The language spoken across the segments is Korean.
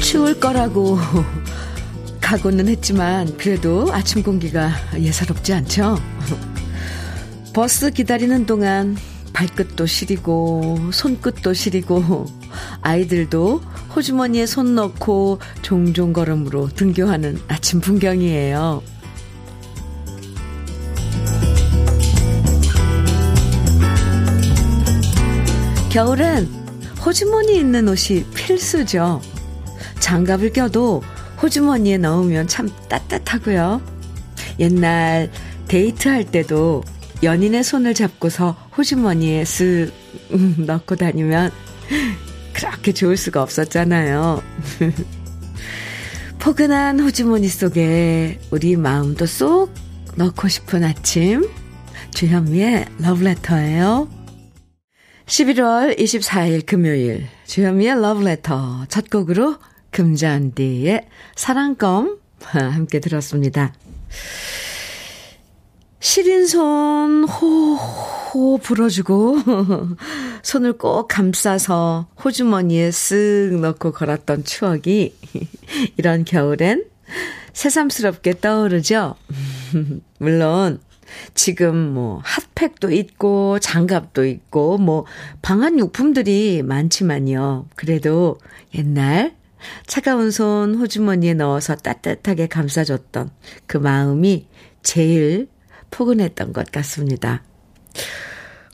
추울 거라고 가고는 했지만 그래도 아침 공기가 예사롭지 않죠? 버스 기다리는 동안 발끝도 시리고 손끝도 시리고 아이들도 호주머니에 손 넣고 종종 걸음으로 등교하는 아침 풍경이에요. 겨울엔 호주머니 있는 옷이 필수죠. 장갑을 껴도 호주머니에 넣으면 참 따뜻하고요. 옛날 데이트할 때도 연인의 손을 잡고서 호주머니에 쓱 넣고 다니면 그렇게 좋을 수가 없었잖아요. 포근한 호주머니 속에 우리 마음도 쏙 넣고 싶은 아침. 주현미의 러브레터예요. 11월 24일 금요일 주현미의 러브레터 첫 곡으로 금잔디의 사랑껌 함께 들었습니다. 시린 손 호호 불어주고 손을 꼭 감싸서 호주머니에 쓱 넣고 걸었던 추억이 이런 겨울엔 새삼스럽게 떠오르죠. 물론 지금 뭐 핫팩도 있고 장갑도 있고 뭐 방한 용품들이 많지만요. 그래도 옛날 차가운 손 호주머니에 넣어서 따뜻하게 감싸줬던 그 마음이 제일 포근했던 것 같습니다.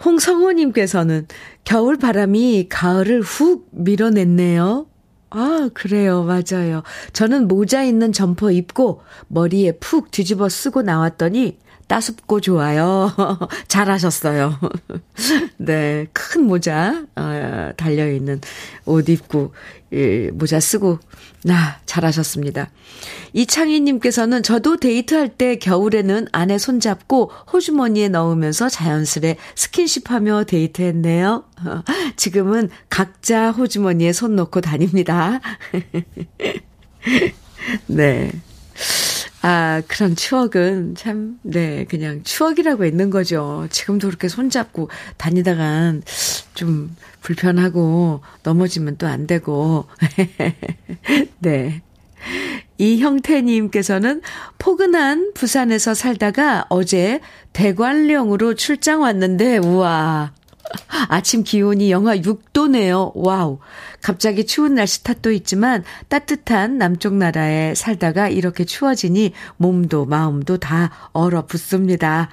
홍성호님께서는 겨울 바람이 가을을 훅 밀어냈네요. 아, 그래요. 맞아요. 저는 모자 있는 점퍼 입고 머리에 푹 뒤집어 쓰고 나왔더니 따숩고 좋아요. 잘하셨어요. 네, 큰 모자 어, 달려 있는 옷 입고 예, 모자 쓰고 나 잘하셨습니다. 이창희 님께서는 저도 데이트할 때 겨울에는 아내 손잡고 호주머니에 넣으면서 자연스레 스킨십하며 데이트했네요. 어, 지금은 각자 호주머니에 손 넣고 다닙니다. 네. 아, 그런 추억은 참, 네, 그냥 추억이라고 있는 거죠. 지금도 그렇게 손잡고 다니다간 좀 불편하고 넘어지면 또 안 되고. 네. 이형태님께서는 포근한 부산에서 살다가 어제 대관령으로 출장 왔는데, 우와. 아침 기온이 영하 6도네요. Wow. 갑자기 추운 날씨 탓도 있지만 따뜻한 남쪽 나라에 살다가 이렇게 추워지니 몸도 마음도 다 얼어붙습니다.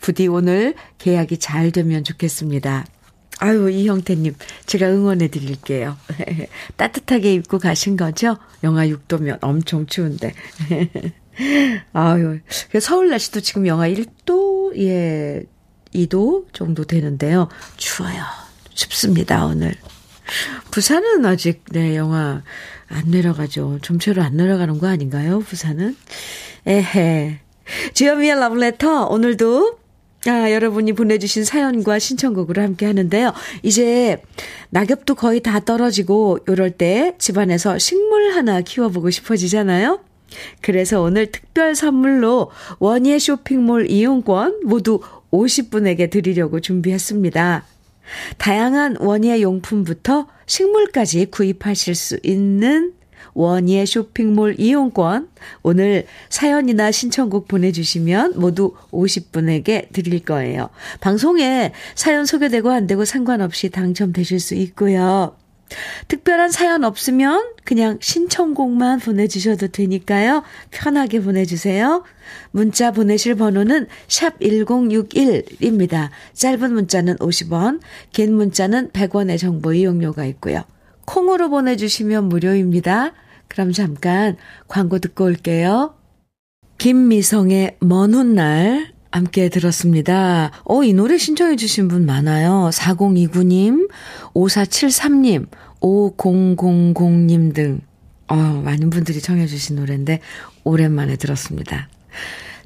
부디 오늘 계약이 잘 되면 좋겠습니다. 아유, 이형태님, 제가 응원해 드릴게요. 따뜻하게 입고 가신 거죠? 영하 6도면 엄청 추운데. 아유, 서울 날씨도 지금 영하 1도, 예, 2도 정도 되는데요. 추워요. 춥습니다, 오늘. 부산은 아직, 네, 영하 안 내려가죠. 좀처럼 안 내려가는 거 아닌가요, 부산은? 에헤. 주현미의 러브레터, 오늘도 아, 여러분이 보내주신 사연과 신청곡으로 함께 하는데요. 이제 낙엽도 거의 다 떨어지고 요럴 때 집안에서 식물 하나 키워보고 싶어지잖아요. 그래서 오늘 특별 선물로 원예 쇼핑몰 이용권 모두 50분에게 드리려고 준비했습니다. 다양한 원예 용품부터 식물까지 구입하실 수 있는 원예 쇼핑몰 이용권 오늘 사연이나 신청곡 보내주시면 모두 50분에게 드릴 거예요. 방송에 사연 소개되고 안 되고 상관없이 당첨되실 수 있고요. 특별한 사연 없으면 그냥 신청곡만 보내주셔도 되니까요. 편하게 보내주세요. 문자 보내실 번호는 샵 1061입니다. 짧은 문자는 50원, 긴 문자는 100원의 정보 이용료가 있고요. 콩으로 보내주시면 무료입니다. 그럼 잠깐 광고 듣고 올게요. 김미성의 먼 훗날 함께 들었습니다. 어, 이 노래 신청해 주신 분 많아요. 4029님, 5473님, 5000님 등, 어, 많은 분들이 청해 주신 노래인데, 오랜만에 들었습니다.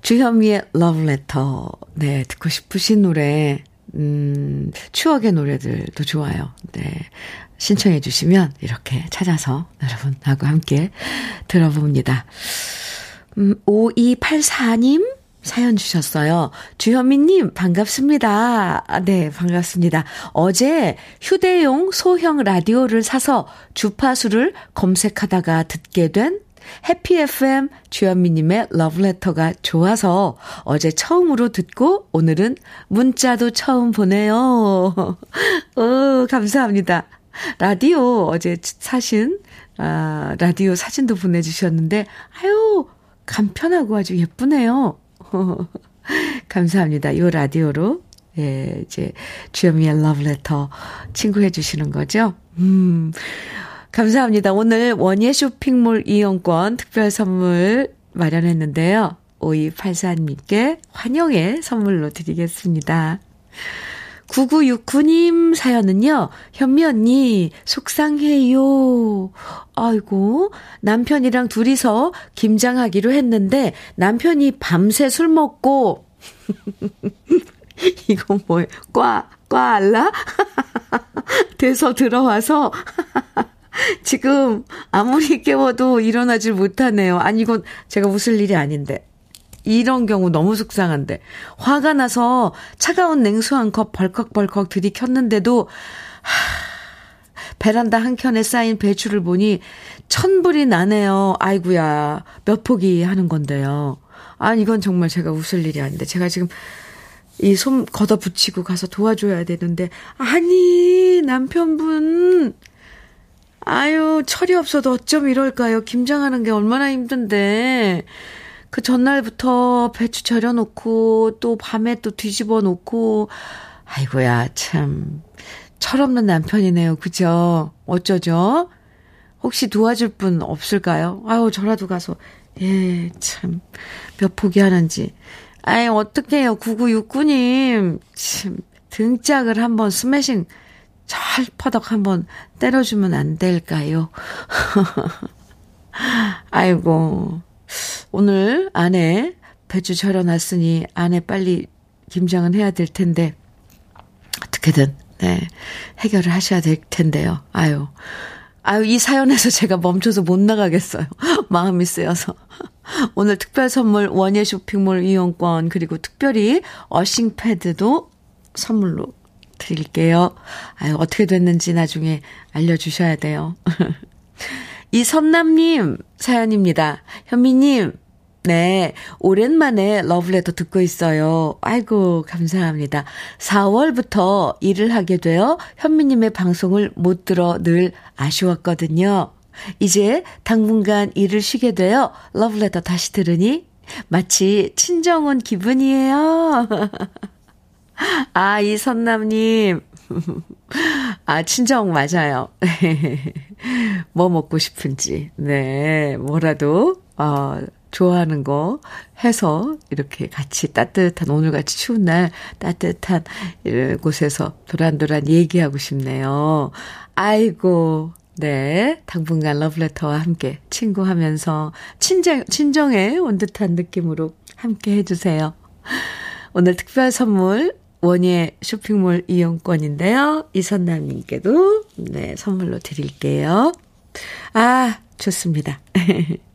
주현미의 Love Letter. 네, 듣고 싶으신 노래, 음, 추억의 노래들도 좋아요. 네. 신청해 주시면 이렇게 찾아서 여러분하고 함께 들어봅니다. 음, 5284님 사연 주셨어요. 주현미님, 반갑습니다. 아, 네, 반갑습니다. 어제 휴대용 소형 라디오를 사서 주파수를 검색하다가 듣게 된 해피 FM 주현미님의 러브레터가 좋아서 어제 처음으로 듣고 오늘은 문자도 처음 보내요. 오, 감사합니다. 라디오 어제 사신, 아, 라디오 사진도 보내주셨는데, 아유, 간편하고 아주 예쁘네요. 감사합니다. 이 라디오로, 예, 이제, 주현미의 러브레터 친구 해 주시는 거죠? 음, 감사합니다. 오늘 원예 쇼핑몰 이용권 특별 선물 마련했는데요. 5284님께 환영의 선물로 드리겠습니다. 9969님 사연은요, 현미 언니, 속상해요. 아이고, 남편이랑 둘이서 김장하기로 했는데, 남편이 밤새 술 먹고, 이거 뭐예요? 과, 과 알라? 돼서 들어와서, 지금 아무리 깨워도 일어나질 못하네요. 아니, 이건 제가 웃을 일이 아닌데. 이런 경우 너무 속상한데. 화가 나서 차가운 냉수 한 컵 벌컥벌컥 들이켰는데도, 하, 베란다 한켠에 쌓인 배추를 보니 천불이 나네요. 아이구야. 몇 포기 하는 건데요. 아, 이건 정말 제가 웃을 일이 아닌데. 제가 지금 이 손 걷어 붙이고 가서 도와줘야 되는데, 아니, 남편분, 아유, 철이 없어도 어쩜 이럴까요? 김장하는 게 얼마나 힘든데. 그 전날부터 배추 절여놓고, 또 밤에 또 뒤집어 놓고, 아이고야, 참. 철없는 남편이네요. 그죠? 어쩌죠? 혹시 도와줄 분 없을까요? 아유, 저라도 가서, 예, 참, 몇 포기 하는지. 아이, 어떡해요. 9969님. 참, 등짝을 한번 스매싱 철퍼덕 한번 때려주면 안 될까요? 아이고, 오늘 아내 배추 절여놨으니 아내 빨리 김장은 해야 될 텐데, 어떻게든, 네, 해결을 하셔야 될 텐데요. 아유, 아유, 이 사연에서 제가 멈춰서 못 나가겠어요. 마음이 쓰여서. 오늘 특별 선물 원예 쇼핑몰 이용권, 그리고 특별히 어싱 패드도 선물로 드릴게요. 아유, 어떻게 됐는지 나중에 알려주셔야 돼요. 이선남님 사연입니다. 현미님, 네, 오랜만에 러브레터 듣고 있어요. 아이고, 감사합니다. 4월부터 일을 하게 되어 현미님의 방송을 못 들어 늘 아쉬웠거든요. 이제 당분간 일을 쉬게 되어 러브레터 다시 들으니 마치 친정 온 기분이에요. 아, 이 선남님. 아, 친정 맞아요. 뭐 먹고 싶은지. 네, 뭐라도, 어, 좋아하는 거 해서 이렇게 같이 따뜻한, 오늘같이 추운 날 따뜻한 곳에서 도란도란 얘기하고 싶네요. 아이고, 네. 당분간 러브레터와 함께 친구하면서 친정, 친정에 온 듯한 느낌으로 함께 해주세요. 오늘 특별 선물 원예 쇼핑몰 이용권인데요. 이선남님께도 네, 선물로 드릴게요. 아, 좋습니다.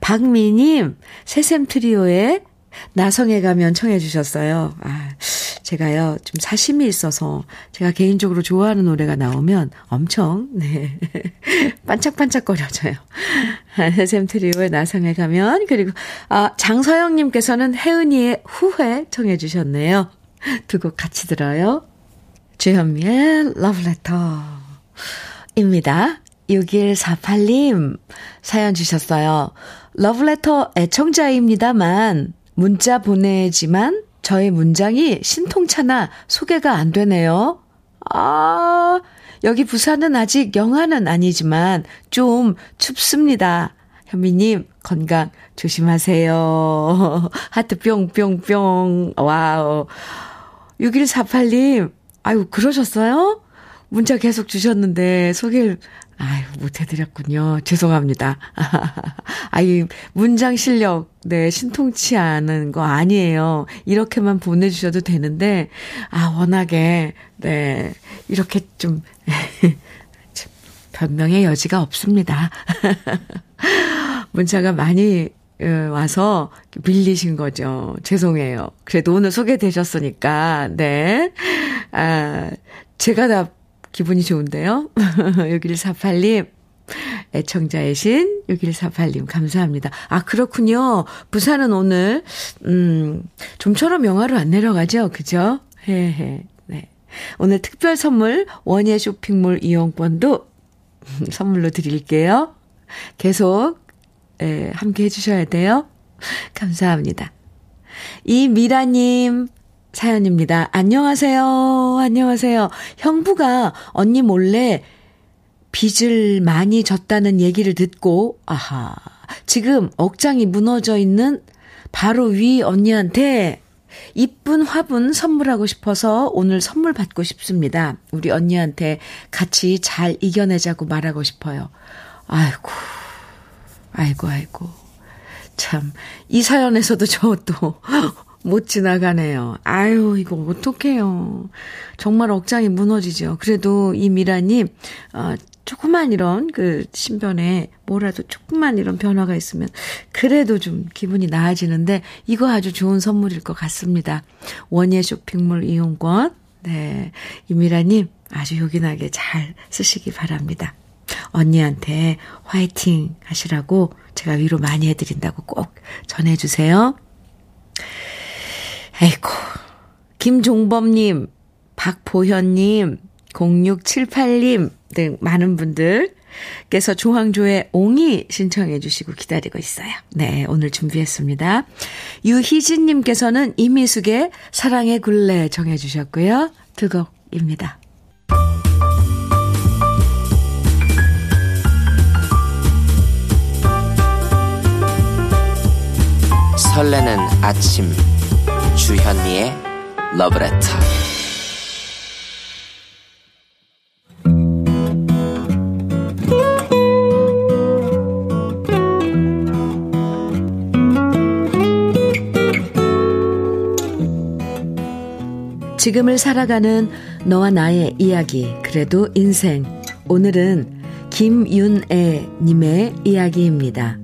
박미님, 새샘 트리오의 나성에 가면 청해 주셨어요. 아, 제가요, 좀 사심이 있어서 제가 개인적으로 좋아하는 노래가 나오면 엄청, 네, 반짝반짝거려져요. 새샘 트리오의 나성에 가면, 그리고, 아, 장서영님께서는 혜은이의 후회 청해 주셨네요. 두 곡 같이 들어요. 주현미의 러브레터입니다. 6148님 사연 주셨어요. 러브레터 애청자입니다만 문자 보내지만 저의 문장이 신통찮아 소개가 안 되네요. 아, 여기 부산은 아직 영하는 아니지만 좀 춥습니다. 현미님, 건강 조심하세요. 하트 뿅뿅뿅. Wow. 6148님, 아유, 그러셨어요? 문자 계속 주셨는데 소개를 아유, 못해드렸군요. 죄송합니다. 아이, 문장 실력, 네, 신통치 않은 거 아니에요. 이렇게만 보내주셔도 되는데, 아, 워낙에, 네, 이렇게 좀, 변명의 여지가 없습니다. 문자가 많이 어, 와서 밀리신 거죠. 죄송해요. 그래도 오늘 소개되셨으니까, 네. 아, 제가 다 기분이 좋은데요. 6148님. 애청자이신 6148님, 감사합니다. 아, 그렇군요. 부산은 오늘, 음, 좀처럼 영화로 안 내려가죠? 그죠? 헤헤. 네. 오늘 특별 선물, 원예 쇼핑몰 이용권도 선물로 드릴게요. 계속, 에, 함께 해주셔야 돼요. 감사합니다. 이 미라님, 사연입니다. 안녕하세요. 안녕하세요. 형부가 언니 몰래 빚을 많이 졌다는 얘기를 듣고, 아하, 지금 억장이 무너져 있는 바로 위 언니한테 이쁜 화분 선물하고 싶어서 오늘 선물 받고 싶습니다. 우리 언니한테 같이 잘 이겨내자고 말하고 싶어요. 아이고, 아이고, 아이고. 참, 이 사연에서도 저 또 못 지나가네요. 아유, 이거 어떡해요. 정말 억장이 무너지죠. 그래도 이 미라님, 어, 조그만 이런 그 신변에 뭐라도 조그만 이런 변화가 있으면 그래도 좀 기분이 나아지는데 이거 아주 좋은 선물일 것 같습니다. 원예 쇼핑몰 이용권. 네. 이미라님 아주 요긴하게 잘 쓰시기 바랍니다. 언니한테 화이팅 하시라고 제가 위로 많이 해드린다고 꼭 전해주세요. 에이코. 김종범님, 박보현님, 0678님 등 많은 분들께서 조항조의 옹이 신청해 주시고 기다리고 있어요. 네, 오늘 준비했습니다. 유희진님께서는 이미숙의 사랑의 굴레 정해 주셨고요. 두 곡입니다. 설레는 아침 주현미의 러브레터 지금을 살아가는 너와 나의 이야기, 그래도 인생. 오늘은 김윤애 님의 이야기입니다.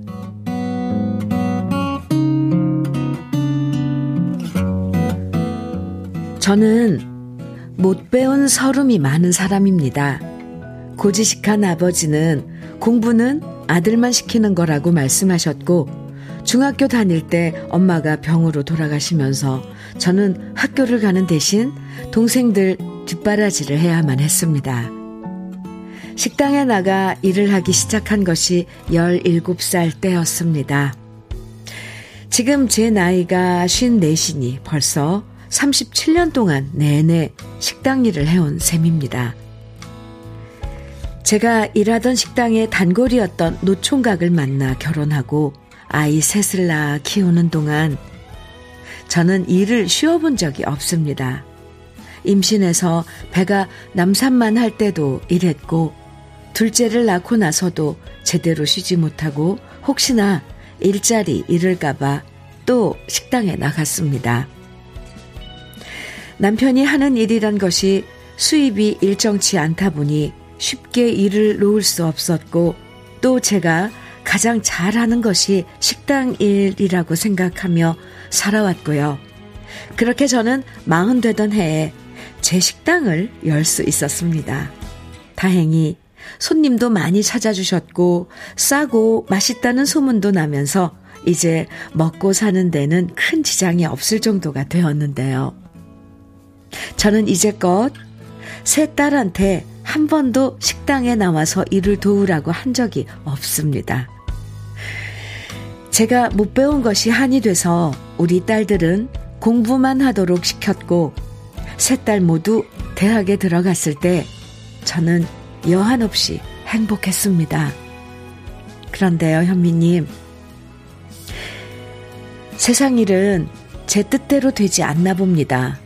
저는 못 배운 서름이 많은 사람입니다. 고지식한 아버지는 공부는 아들만 시키는 거라고 말씀하셨고, 중학교 다닐 때 엄마가 병으로 돌아가시면서 저는 학교를 가는 대신 동생들 뒷바라지를 해야만 했습니다. 식당에 나가 일을 하기 시작한 것이 17살 때였습니다. 지금 제 나이가 54이니 벌써 37년 동안 내내 식당 일을 해온 셈입니다. 제가 일하던 식당의 단골이었던 노총각을 만나 결혼하고 아이 셋을 낳아 키우는 동안 저는 일을 쉬어본 적이 없습니다. 임신해서 배가 남산만 할 때도 일했고 둘째를 낳고 나서도 제대로 쉬지 못하고 혹시나 일자리 잃을까봐 또 식당에 나갔습니다. 남편이 하는 일이란 것이 수입이 일정치 않다 보니 쉽게 일을 놓을 수 없었고 또 제가 가장 잘하는 것이 식당 일이라고 생각하며 살아왔고요. 그렇게 저는 마흔 되던 해에 제 식당을 열 수 있었습니다. 다행히 손님도 많이 찾아주셨고 싸고 맛있다는 소문도 나면서 이제 먹고 사는 데는 큰 지장이 없을 정도가 되었는데요. 저는 이제껏 세 딸한테 한 번도 식당에 나와서 일을 도우라고 한 적이 없습니다. 제가 못 배운 것이 한이 돼서 우리 딸들은 공부만 하도록 시켰고, 세 딸 모두 대학에 들어갔을 때 저는 여한 없이 행복했습니다. 그런데요, 현미님. 세상 일은 제 뜻대로 되지 않나 봅니다.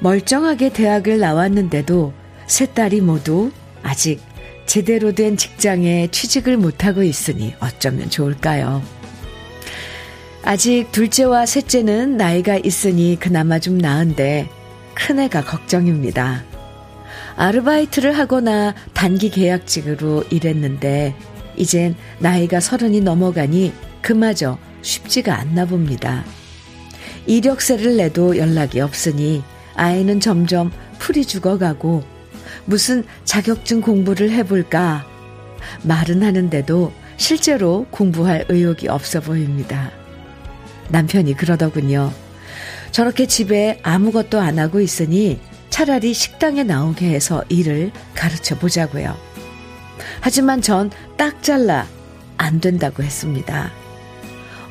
멀쩡하게 대학을 나왔는데도 세 딸이 모두 아직 제대로 된 직장에 취직을 못하고 있으니 어쩌면 좋을까요? 아직 둘째와 셋째는 나이가 있으니 그나마 좀 나은데 큰애가 걱정입니다. 아르바이트를 하거나 단기 계약직으로 일했는데 이젠 나이가 서른이 넘어가니 그마저 쉽지가 않나 봅니다. 이력서를 내도 연락이 없으니 아이는 점점 풀이 죽어가고 무슨 자격증 공부를 해볼까 말은 하는데도 실제로 공부할 의욕이 없어 보입니다. 남편이 그러더군요. 저렇게 집에 아무것도 안 하고 있으니 차라리 식당에 나오게 해서 일을 가르쳐 보자고요. 하지만 전 딱 잘라 안 된다고 했습니다.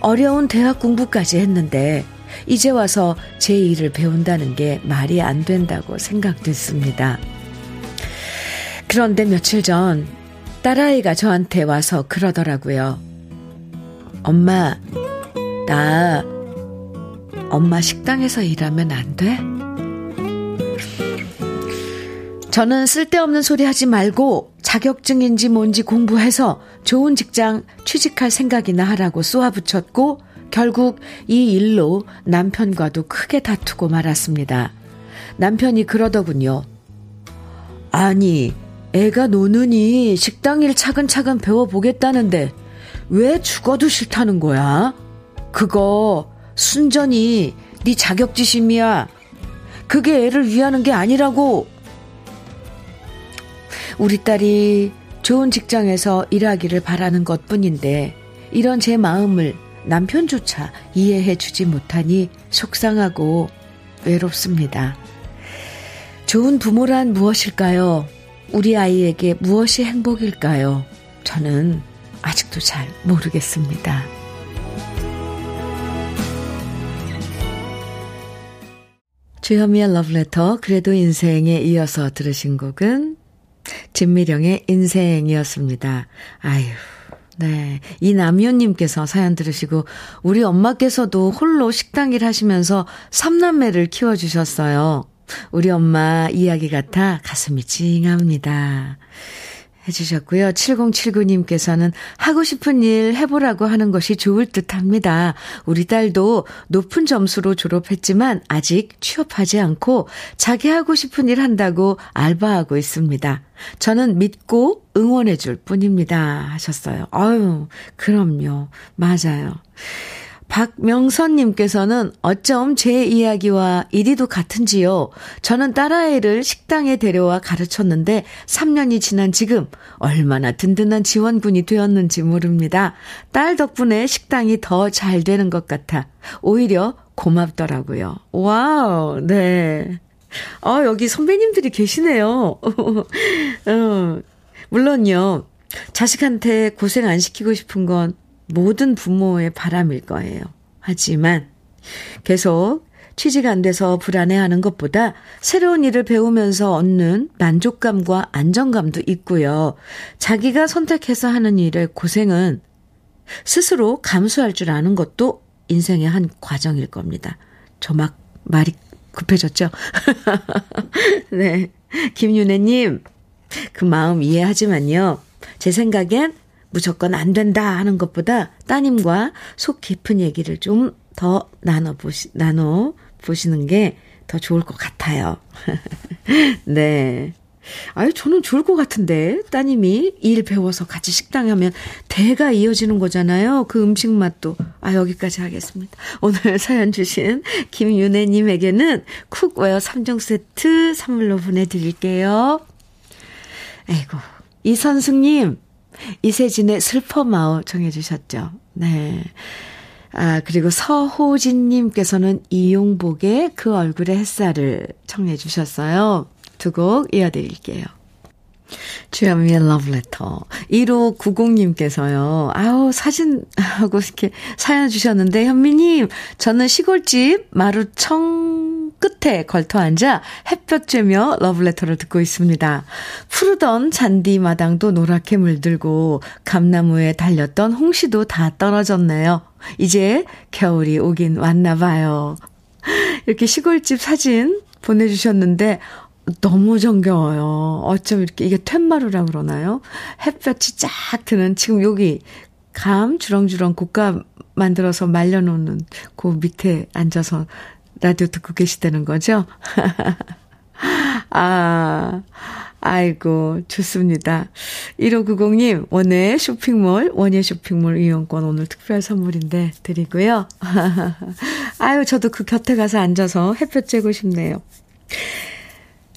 어려운 대학 공부까지 했는데 이제 와서 제 일을 배운다는 게 말이 안 된다고 생각됐습니다. 그런데 며칠 전 딸아이가 저한테 와서 그러더라고요. 엄마, 나 엄마 식당에서 일하면 안 돼? 저는 쓸데없는 소리 하지 말고 자격증인지 뭔지 공부해서 좋은 직장 취직할 생각이나 하라고 쏘아붙였고 결국 이 일로 남편과도 크게 다투고 말았습니다. 남편이 그러더군요. 아니, 애가 노느니 식당 일 차근차근 배워보겠다는데 왜 죽어도 싫다는 거야? 그거 순전히 네 자격지심이야. 그게 애를 위하는 게 아니라고. 우리 딸이 좋은 직장에서 일하기를 바라는 것 뿐인데, 이런 제 마음을 남편조차 이해해 주지 못하니 속상하고 외롭습니다. 좋은 부모란 무엇일까요? 우리 아이에게 무엇이 행복일까요? 저는 아직도 잘 모르겠습니다. 주현미의 러브레터 그래도 인생에 이어서 들으신 곡은 진미령의 인생이었습니다. 아유, 네. 이남윤님께서 사연 들으시고, 우리 엄마께서도 홀로 식당 일 하시면서 삼남매를 키워주셨어요. 우리 엄마 이야기 같아 가슴이 찡합니다. 해주셨고요. 7079님께서는 하고 싶은 일 해보라고 하는 것이 좋을 듯 합니다. 우리 딸도 높은 점수로 졸업했지만 아직 취업하지 않고 자기 하고 싶은 일 한다고 알바하고 있습니다. 저는 믿고 응원해 줄 뿐입니다. 하셨어요. 아유, 그럼요. 맞아요. 박명선님께서는 어쩜 제 이야기와 이리도 같은지요. 저는 딸아이를 식당에 데려와 가르쳤는데 3년이 지난 지금 얼마나 든든한 지원군이 되었는지 모릅니다. 딸 덕분에 식당이 더 잘 되는 것 같아 오히려 고맙더라고요. Wow, 네. 아, 여기 선배님들이 계시네요. 어, 물론요. 자식한테 고생 안 시키고 싶은 건 모든 부모의 바람일 거예요. 하지만 계속 취직 안 돼서 불안해하는 것보다 새로운 일을 배우면서 얻는 만족감과 안정감도 있고요. 자기가 선택해서 하는 일의 고생은 스스로 감수할 줄 아는 것도 인생의 한 과정일 겁니다. 저 막 말이 급해졌죠? 네. 김윤혜님, 그 마음 이해하지만요. 제 생각엔 무조건 안 된다 하는 것보다 따님과 속 깊은 얘기를 좀 더 나눠보시, 나눠보시는 게 더 좋을 것 같아요. 네. 아유, 저는 좋을 것 같은데. 따님이 일 배워서 같이 식당에 하면 대가 이어지는 거잖아요. 그 음식 맛도. 아, 여기까지 하겠습니다. 오늘 사연 주신 김윤혜님에게는 cookware 3종 세트 선물로 보내드릴게요. 아이고. 이선승님, 이세진의 슬퍼마오를 청해주셨죠. 네. 아, 그리고 서호진님께서는 이용복의 그 얼굴에 햇살을 청해주셨어요. 두 곡 이어드릴게요. 주현미의 러브레터. 1590님께서요. 아우, 사진하고 이렇게 사연 주셨는데, 현미님, 저는 시골집 마루청 끝에 걸터 앉아 햇볕 쬐며 러브레터를 듣고 있습니다. 푸르던 잔디 마당도 노랗게 물들고, 감나무에 달렸던 홍시도 다 떨어졌네요. 이제 겨울이 오긴 왔나 봐요. 이렇게 시골집 사진 보내주셨는데, 너무 정겨워요. 어쩜 이렇게, 이게 텐마루라 그러나요? 햇볕이 쫙 드는, 지금 여기 감 주렁주렁 고가 만들어서 말려놓는 그 밑에 앉아서 라디오 듣고 계시다는 거죠? 아, 아이고, 좋습니다. 1590님, 원예 쇼핑몰, 원예 쇼핑몰 이용권 오늘 특별 선물인데 드리고요. 아유, 저도 그 곁에 가서 앉아서 햇볕 쬐고 싶네요.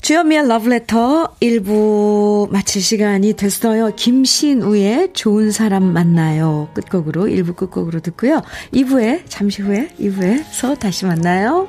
주현미의 러브레터 1부 마칠 시간이 됐어요. 김신우의 좋은 사람 만나요. 끝곡으로 1부 끝곡으로 듣고요. 2부에 잠시 후에 2부에서 다시 만나요.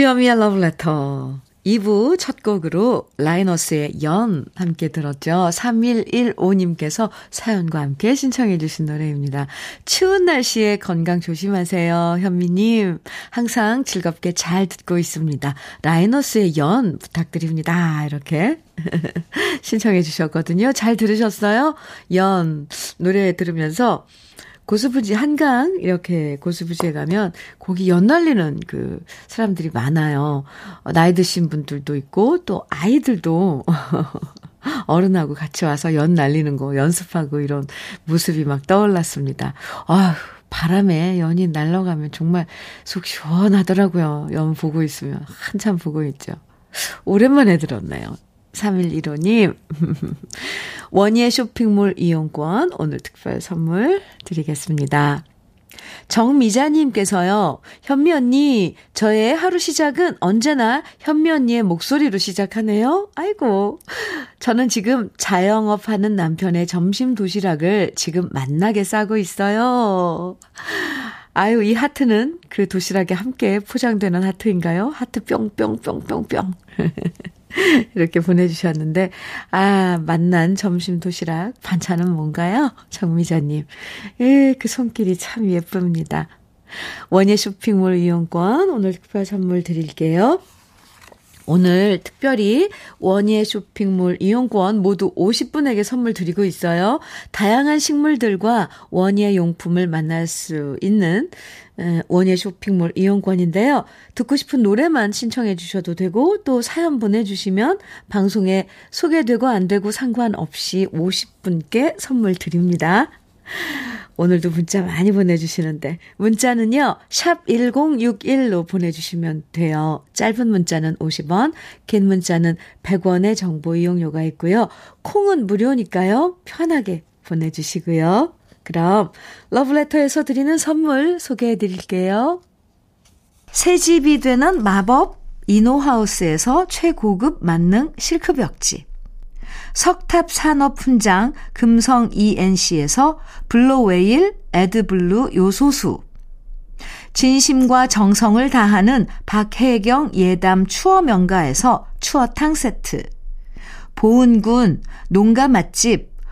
Love Letter. 2부 첫 곡으로 라이너스의 연 함께 들었죠. 3115님께서 사연과 함께 신청해 주신 노래입니다. 추운 날씨에 건강 조심하세요. 현미님, 항상 즐겁게 잘 듣고 있습니다. 라이너스의 연 부탁드립니다. 이렇게 신청해 주셨거든요. 잘 들으셨어요? 연 노래 들으면서 고수부지 한강 이렇게 고수부지에 가면 고기 연날리는 그 사람들이 많아요. 어, 나이 드신 분들도 있고 또 아이들도 어른하고 같이 와서 연 날리는 거 연습하고 이런 모습이 막 떠올랐습니다. 아휴, 바람에 연이 날아가면 정말 속 시원하더라고요. 연 보고 있으면 한참 보고 있죠. 오랜만에 들었네요. 3115님. 원예 쇼핑몰 이용권 오늘 특별 선물 드리겠습니다. 정미자님께서요, 현미 언니, 저의 하루 시작은 언제나 현미 언니의 목소리로 시작하네요. 아이고. 저는 지금 자영업 하는 남편의 점심 도시락을 지금 만나게 싸고 있어요. 아유, 이 하트는 그 도시락에 함께 포장되는 하트인가요? 하트 뿅뿅뿅뿅뿅. 이렇게 보내주셨는데, 아, 만난 점심 도시락. 반찬은 뭔가요? 정미자님. 예, 그 손길이 참 예쁩니다. 원예 쇼핑몰 이용권 오늘 특별 선물 드릴게요. 오늘 특별히 원예 쇼핑몰 이용권 모두 50분에게 선물 드리고 있어요. 다양한 식물들과 원예 용품을 만날 수 있는 원예 쇼핑몰 이용권인데요. 듣고 싶은 노래만 신청해 주셔도 되고 또 사연 보내주시면 방송에 소개되고 안 되고 상관없이 50분께 선물 드립니다. 오늘도 문자 많이 보내주시는데, 문자는요, 샵 1061로 보내주시면 돼요. 짧은 문자는 50원, 긴 문자는 100원의 정보 이용료가 있고요. 콩은 무료니까요, 편하게 보내주시고요. 그럼, 러브레터에서 드리는 선물 소개해 드릴게요. 새 집이 되는 마법 이노하우스에서 최고급 만능 실크벽지. 석탑 산업 훈장 금성 ENC에서 블로웨일 에드블루 요소수 진심과 정성을 다하는 박혜경 예담 추어명가에서 추어탕 세트 보은군 농가 맛집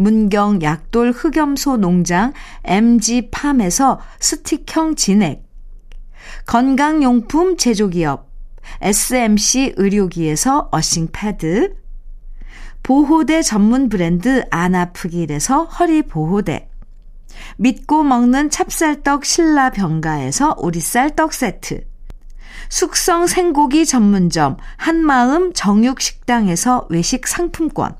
문경 약돌 흑염소 농장 MG팜에서 스틱형 진액, 건강용품 제조기업 SMC 의료기에서 earthing 패드, 보호대 전문 브랜드 안아프길에서 허리 보호대, 믿고 먹는 찹쌀떡 신라 병가에서 오리쌀 떡 세트. 숙성 생고기 전문점 한마음 정육식당에서 외식 상품권.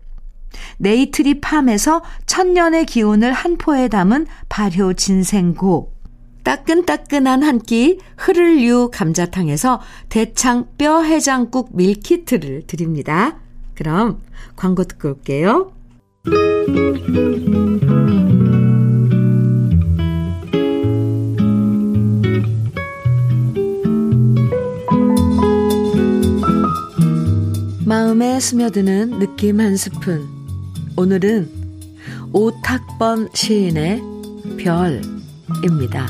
네이트리 팜에서 천년의 기운을 한 포에 담은 발효 진생고. 따끈따끈한 한 끼 흐를유 감자탕에서 대창 뼈 해장국 밀키트를 드립니다. 그럼 광고 듣고 올게요. 마음에 스며드는 느낌 한 스푼. 오늘은 오탁번 시인의 별입니다.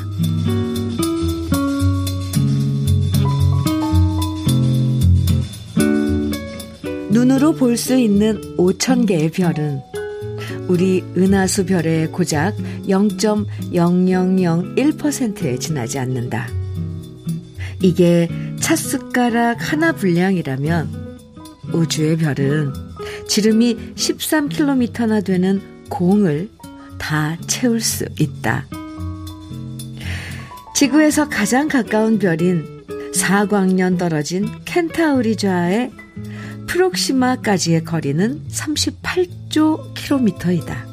눈으로 볼 수 있는 5천 개의 별은 우리 은하수 별의 고작 0.0001%에 지나지 않는다. 이게 찻숟가락 하나 분량이라면 우주의 별은 지름이 13km나 되는 공을 다 채울 수 있다. 지구에서 가장 가까운 별인 4광년 떨어진 켄타우리 좌의 프록시마까지의 거리는 38조 킬로미터이다.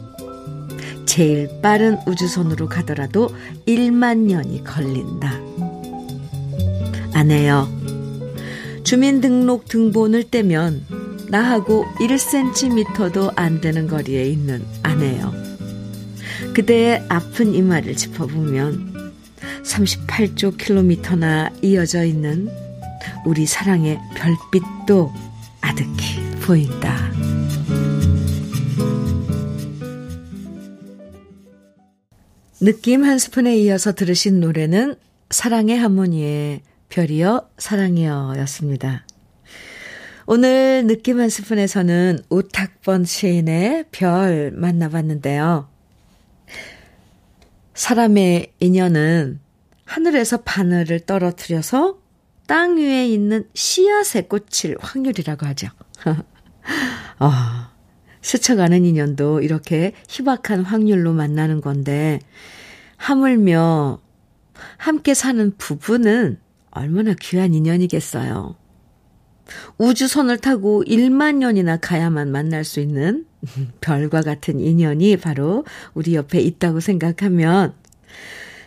제일 빠른 우주선으로 가더라도 1만 년이 걸린다. 아내여, 주민등록 등본을 떼면 나하고 1cm도 안 되는 거리에 있는 아내요. 그대의 아픈 이마를 짚어보면 38조 킬로미터나 이어져 있는 우리 사랑의 별빛도 아득히 보인다. 느낌 한 스푼에 이어서 들으신 노래는 사랑의 하모니의 별이여 사랑이여 였습니다. 오늘 느낌 한 스푼에서는 오탁번 시인의 별 만나봤는데요. 사람의 인연은 하늘에서 바늘을 떨어뜨려서 땅 위에 있는 씨앗에 꽂힐 확률이라고 하죠. 어, 스쳐가는 인연도 이렇게 희박한 확률로 만나는 건데, 하물며 함께 사는 부부는 얼마나 귀한 인연이겠어요. 우주선을 타고 1만 년이나 가야만 만날 수 있는 별과 같은 인연이 바로 우리 옆에 있다고 생각하면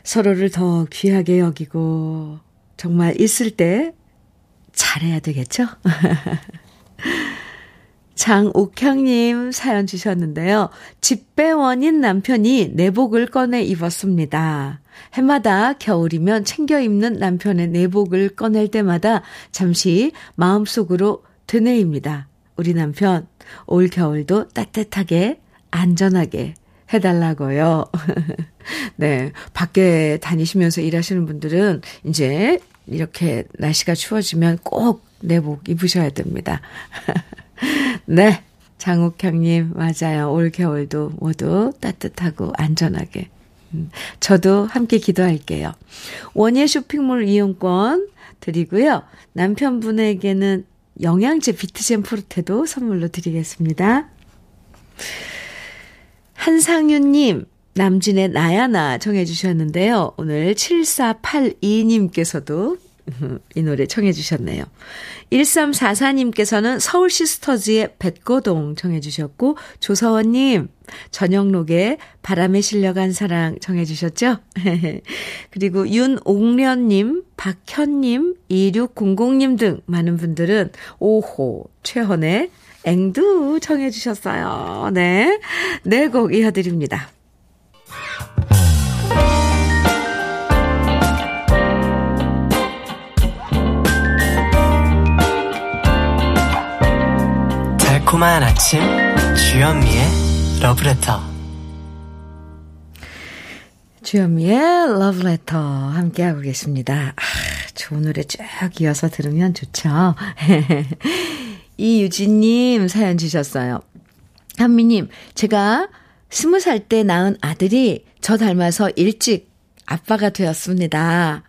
서로를 더 귀하게 여기고 정말 있을 때 잘해야 되겠죠? 장옥형님 사연 주셨는데요. 집배원인 남편이 내복을 꺼내 입었습니다. 해마다 겨울이면 챙겨 입는 남편의 내복을 꺼낼 때마다 잠시 마음속으로 되뇌입니다. 우리 남편, 올 겨울도 따뜻하게, 안전하게 해달라고요. 네. 밖에 다니시면서 일하시는 분들은 이제 이렇게 날씨가 추워지면 꼭 내복 입으셔야 됩니다. 네. 장욱형님, 맞아요. 올 겨울도 모두 따뜻하고 안전하게 저도 함께 기도할게요. 원예 쇼핑몰 이용권 드리고요. 남편분에게는 영양제 비트젠 프로테도 선물로 드리겠습니다. 한상윤님, 남진의 나야나 정해주셨는데요. 오늘 7482님께서도 이 노래 청해 주셨네요. 1344님께서는 서울 시스터즈의 뱃고동 청해 주셨고 조서원님 저녁록에 바람에 실려간 사랑 청해 주셨죠? 그리고 윤옥련님, 박현님, 2600님 등 많은 분들은 오호, 최헌의 앵두 청해 주셨어요. 네. 네곡 이어드립니다. 달콤한 아침 주현미의 러브레터 주현미의 러브레터 함께하고 계십니다. 아, 좋은 노래 쭉 이어서 들으면 좋죠. 이유진님 사연 주셨어요. 한미님, 제가 스무 살 때 낳은 아들이 저 닮아서 일찍 아빠가 되었습니다.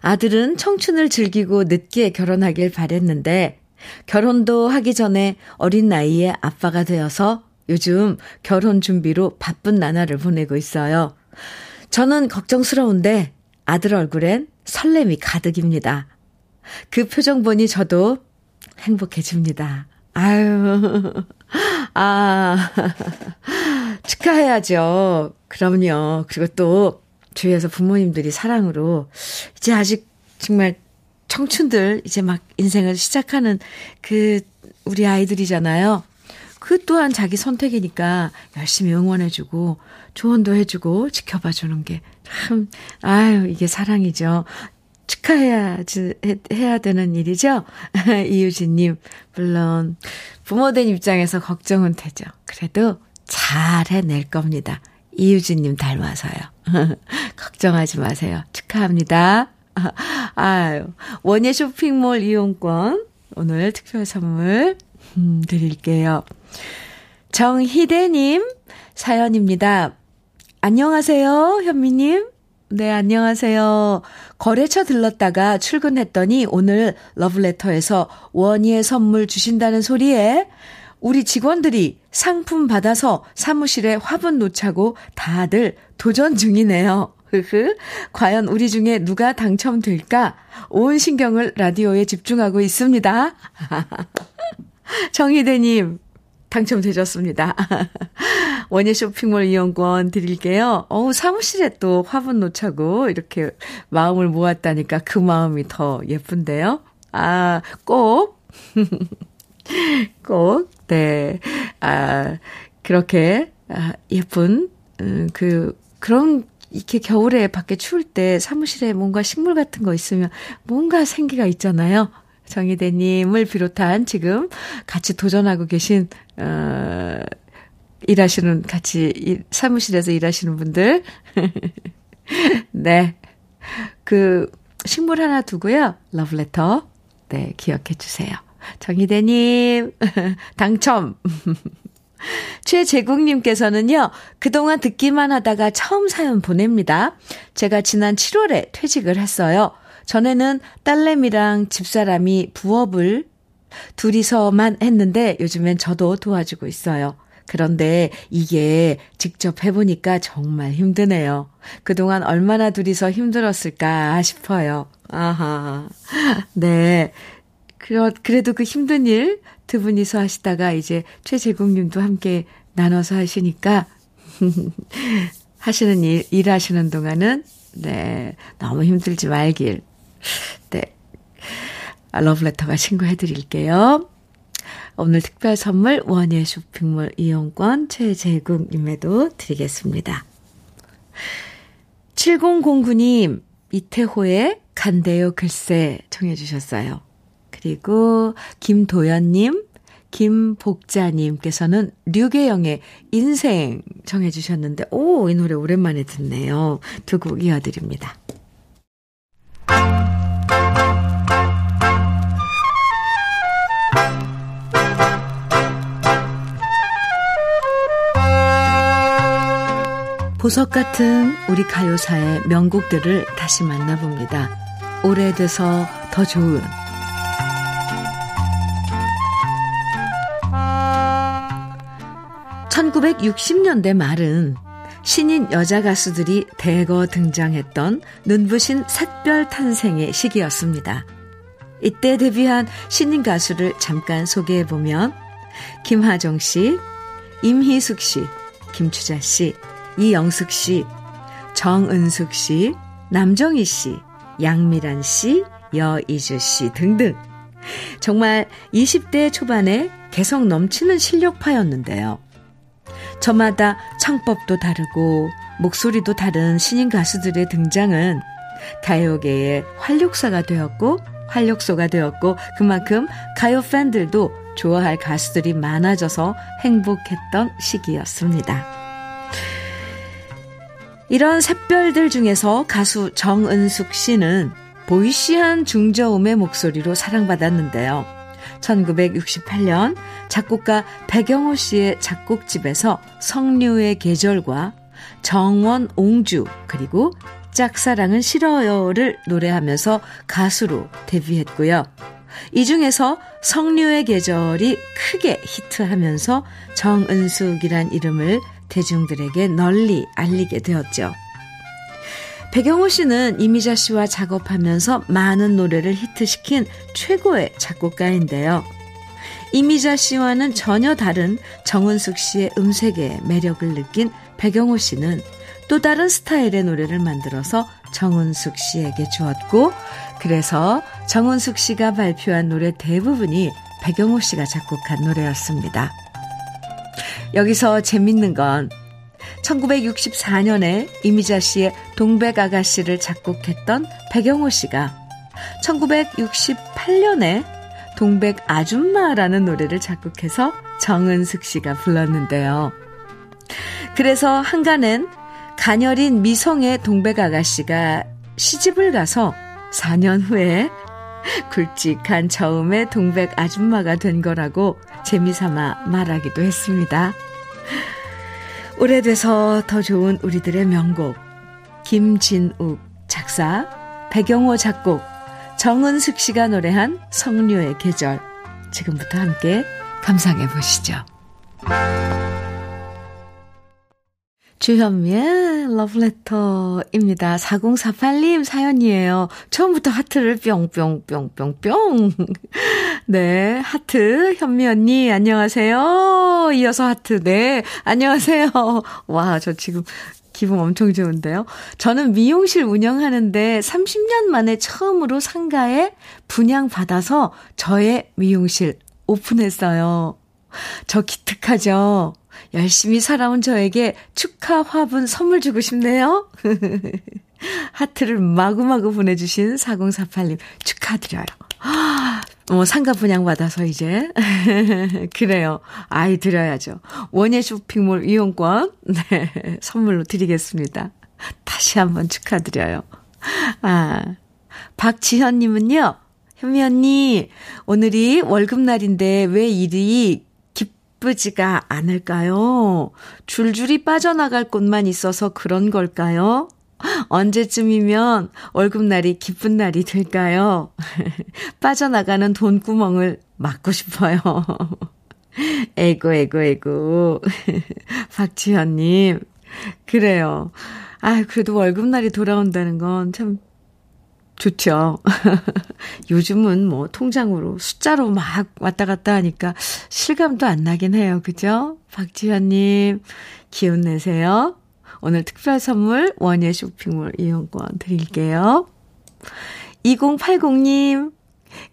아들은 청춘을 즐기고 늦게 결혼하길 바랬는데 결혼도 하기 전에 어린 나이에 아빠가 되어서 요즘 결혼 준비로 바쁜 나날을 보내고 있어요. 저는 걱정스러운데 아들 얼굴엔 설렘이 가득입니다. 그 표정 보니 저도 행복해집니다. 아유, 아, 축하해야죠. 그럼요. 그리고 또 주위에서 부모님들이 사랑으로 이제 아직 정말 청춘들 이제 막 인생을 시작하는 그 우리 아이들이잖아요. 그 또한 자기 선택이니까 열심히 응원해주고 조언도 해주고 지켜봐 주는 게 참, 아유, 이게 사랑이죠. 축하해야, 해야 되는 일이죠? 이유진님, 물론, 부모된 입장에서 걱정은 되죠. 그래도 잘 해낼 겁니다. 이유진님 닮아서요. 걱정하지 마세요. 축하합니다. 아유, 원예 쇼핑몰 이용권, 오늘 특별 선물, 음, 드릴게요. 정희대님, 사연입니다. 안녕하세요, 현미님. 네, 안녕하세요. 거래처 들렀다가 출근했더니 오늘 러브레터에서 원예 선물 주신다는 소리에 우리 직원들이 상품 받아서 사무실에 화분 놓자고 다들 도전 중이네요. 흐흐. 과연 우리 중에 누가 당첨될까? 온 신경을 라디오에 집중하고 있습니다. 정희대님, 당첨되셨습니다. 원예 쇼핑몰 이용권 드릴게요. 어우, 사무실에 또 화분 놓자고 이렇게 마음을 모았다니까 그 마음이 더 예쁜데요. 아, 꼭. 꼭, 네. 아, 그렇게, 아, 예쁜, 음, 그, 그런, 이렇게 겨울에 밖에 추울 때 사무실에 뭔가 식물 같은 거 있으면 뭔가 생기가 있잖아요. 정희대님을 비롯한 지금 같이 도전하고 계신, 어, 일하시는, 같이 일, 사무실에서 일하시는 분들. 네. 그, 식물 하나 두고요. 러브레터. 네, 기억해 주세요. 정희대님, 당첨! 최재국님께서는요, 그동안 듣기만 하다가 처음 사연 보냅니다. 제가 지난 7월에 퇴직을 했어요. 전에는 딸내미랑 집사람이 부업을 둘이서만 했는데 요즘엔 저도 도와주고 있어요. 그런데 이게 직접 해보니까 정말 힘드네요. 그동안 얼마나 둘이서 힘들었을까 싶어요. 아하. 네. 그래도 그 힘든 일 두 분이서 하시다가 이제 최재국 님도 함께 나눠서 하시니까 하시는 일, 일하시는 동안은 네, 너무 힘들지 말길. 네. 아, 러브레터가 신고해 드릴게요. 오늘 특별 선물 원예 쇼핑몰 이용권 최재국 님에도 드리겠습니다. 7009님, 이태호의 간대요 글쎄 청해 주셨어요. 그리고 김도연님, 김복자님께서는 류계영의 인생 정해 주셨는데, 오, 이 노래 오랜만에 듣네요. 두 곡 이어드립니다. 보석 같은 우리 가요사의 명곡들을 다시 만나봅니다. 오래돼서 더 좋은 1960년대 말은 신인 여자 가수들이 대거 등장했던 눈부신 샛별 탄생의 시기였습니다. 이때 데뷔한 신인 가수를 잠깐 소개해 보면 김하정 씨, 임희숙 씨, 김추자 씨, 이영숙 씨, 정은숙 씨, 남정희 씨, 양미란 씨, 여이주 씨 등등. 정말 20대 초반에 개성 넘치는 실력파였는데요. 저마다 창법도 다르고 목소리도 다른 신인 가수들의 등장은 가요계의 활력소가 되었고 활력소가 되었고 그만큼 가요 팬들도 좋아할 가수들이 많아져서 행복했던 시기였습니다. 이런 샛별들 중에서 가수 정은숙 씨는 보이시한 중저음의 목소리로 사랑받았는데요. 1968년 작곡가 백영호 씨의 작곡집에서 성류의 계절과 정원 옹주 그리고 짝사랑은 싫어요를 노래하면서 가수로 데뷔했고요. 이 중에서 성류의 계절이 크게 히트하면서 정은숙이란 이름을 대중들에게 널리 알리게 되었죠. 백영호 씨는 이미자 씨와 작업하면서 많은 노래를 히트시킨 최고의 작곡가인데요. 이미자 씨와는 전혀 다른 정은숙 씨의 음색에 매력을 느낀 백영호 씨는 또 다른 스타일의 노래를 만들어서 정은숙 씨에게 주었고, 그래서 정은숙 씨가 발표한 노래 대부분이 백영호 씨가 작곡한 노래였습니다. 여기서 재밌는 건 1964년에 이미자 씨의 동백 아가씨를 작곡했던 백영호 씨가 1968년에 동백 아줌마라는 노래를 작곡해서 정은숙 씨가 불렀는데요. 그래서 한간엔 가녀린 미성의 동백 아가씨가 시집을 가서 4년 후에 굵직한 처음에 동백 아줌마가 된 거라고 재미삼아 말하기도 했습니다. 오래돼서 더 좋은 우리들의 명곡 김진욱 작사 백영호 작곡 정은숙 씨가 노래한 성류의 계절 지금부터 함께 감상해 보시죠. 주현미의 러브레터입니다. 4048님 사연이에요. 처음부터 하트를 뿅뿅뿅뿅뿅. 네, 하트. 현미 언니, 안녕하세요. 이어서 하트. 네, 안녕하세요. 와, 저 지금 기분 엄청 좋은데요. 저는 미용실 운영하는데 30년 만에 처음으로 상가에 분양받아서 저의 미용실 오픈했어요. 저 기특하죠? 열심히 살아온 저에게 축하 화분 선물 주고 싶네요. 하트를 마구마구 보내주신 4048님 축하드려요. 뭐 상가 분양 받아서 이제 그래요. 아이 드려야죠. 원예 쇼핑몰 이용권 네, 선물로 드리겠습니다. 다시 한번 축하드려요. 아 박지현 님은요. 현미 언니 오늘이 월급날인데 왜 일이 기쁘지가 않을까요? 줄줄이 빠져나갈 곳만 있어서 그런 걸까요? 언제쯤이면 월급날이 기쁜 날이 될까요? 빠져나가는 돈구멍을 막고 싶어요. 에고, 에고, 에고. 박지현님. 그래요. 아, 그래도 월급날이 돌아온다는 건 참 좋죠. 요즘은 뭐 통장으로 숫자로 막 왔다 갔다 하니까 실감도 안 나긴 해요. 그죠? 박지현님, 기운 내세요. 오늘 특별 선물 원예 쇼핑몰 이용권 드릴게요. 2080님,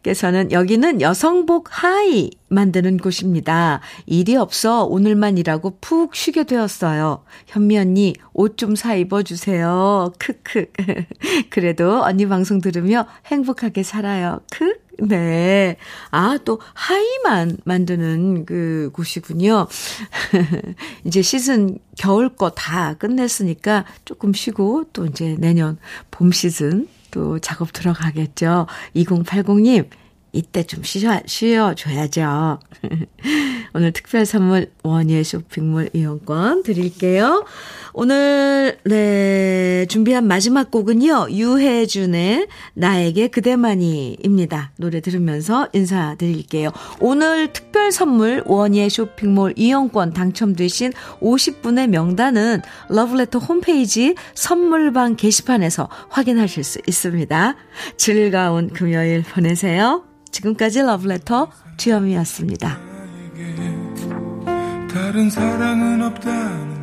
께서는 여기는 여성복 하이 만드는 곳입니다. 일이 없어 오늘만 일하고 푹 쉬게 되었어요. 현미 언니 옷 좀 사 입어주세요. 크크. 그래도 언니 방송 들으며 행복하게 살아요. 크. 네. 아, 또 하이만 만드는 그 곳이군요. 이제 시즌 겨울 거 다 끝냈으니까 조금 쉬고 또 이제 내년 봄 시즌 또 작업 들어가겠죠. 2080님, 이때 좀 쉬어, 쉬어줘야죠. 오늘 특별 선물 원예 쇼핑몰 이용권 드릴게요. 오늘, 네, 준비한 마지막 곡은요, 유혜준의 나에게 그대만이입니다. 노래 들으면서 인사드릴게요. 오늘 특별 선물 원예 쇼핑몰 이용권 당첨되신 50분의 명단은 러브레터 홈페이지 선물방 게시판에서 확인하실 수 있습니다. 즐거운 금요일 보내세요. 지금까지 러브레터 주현미였습니다. 다른 사랑은 없다는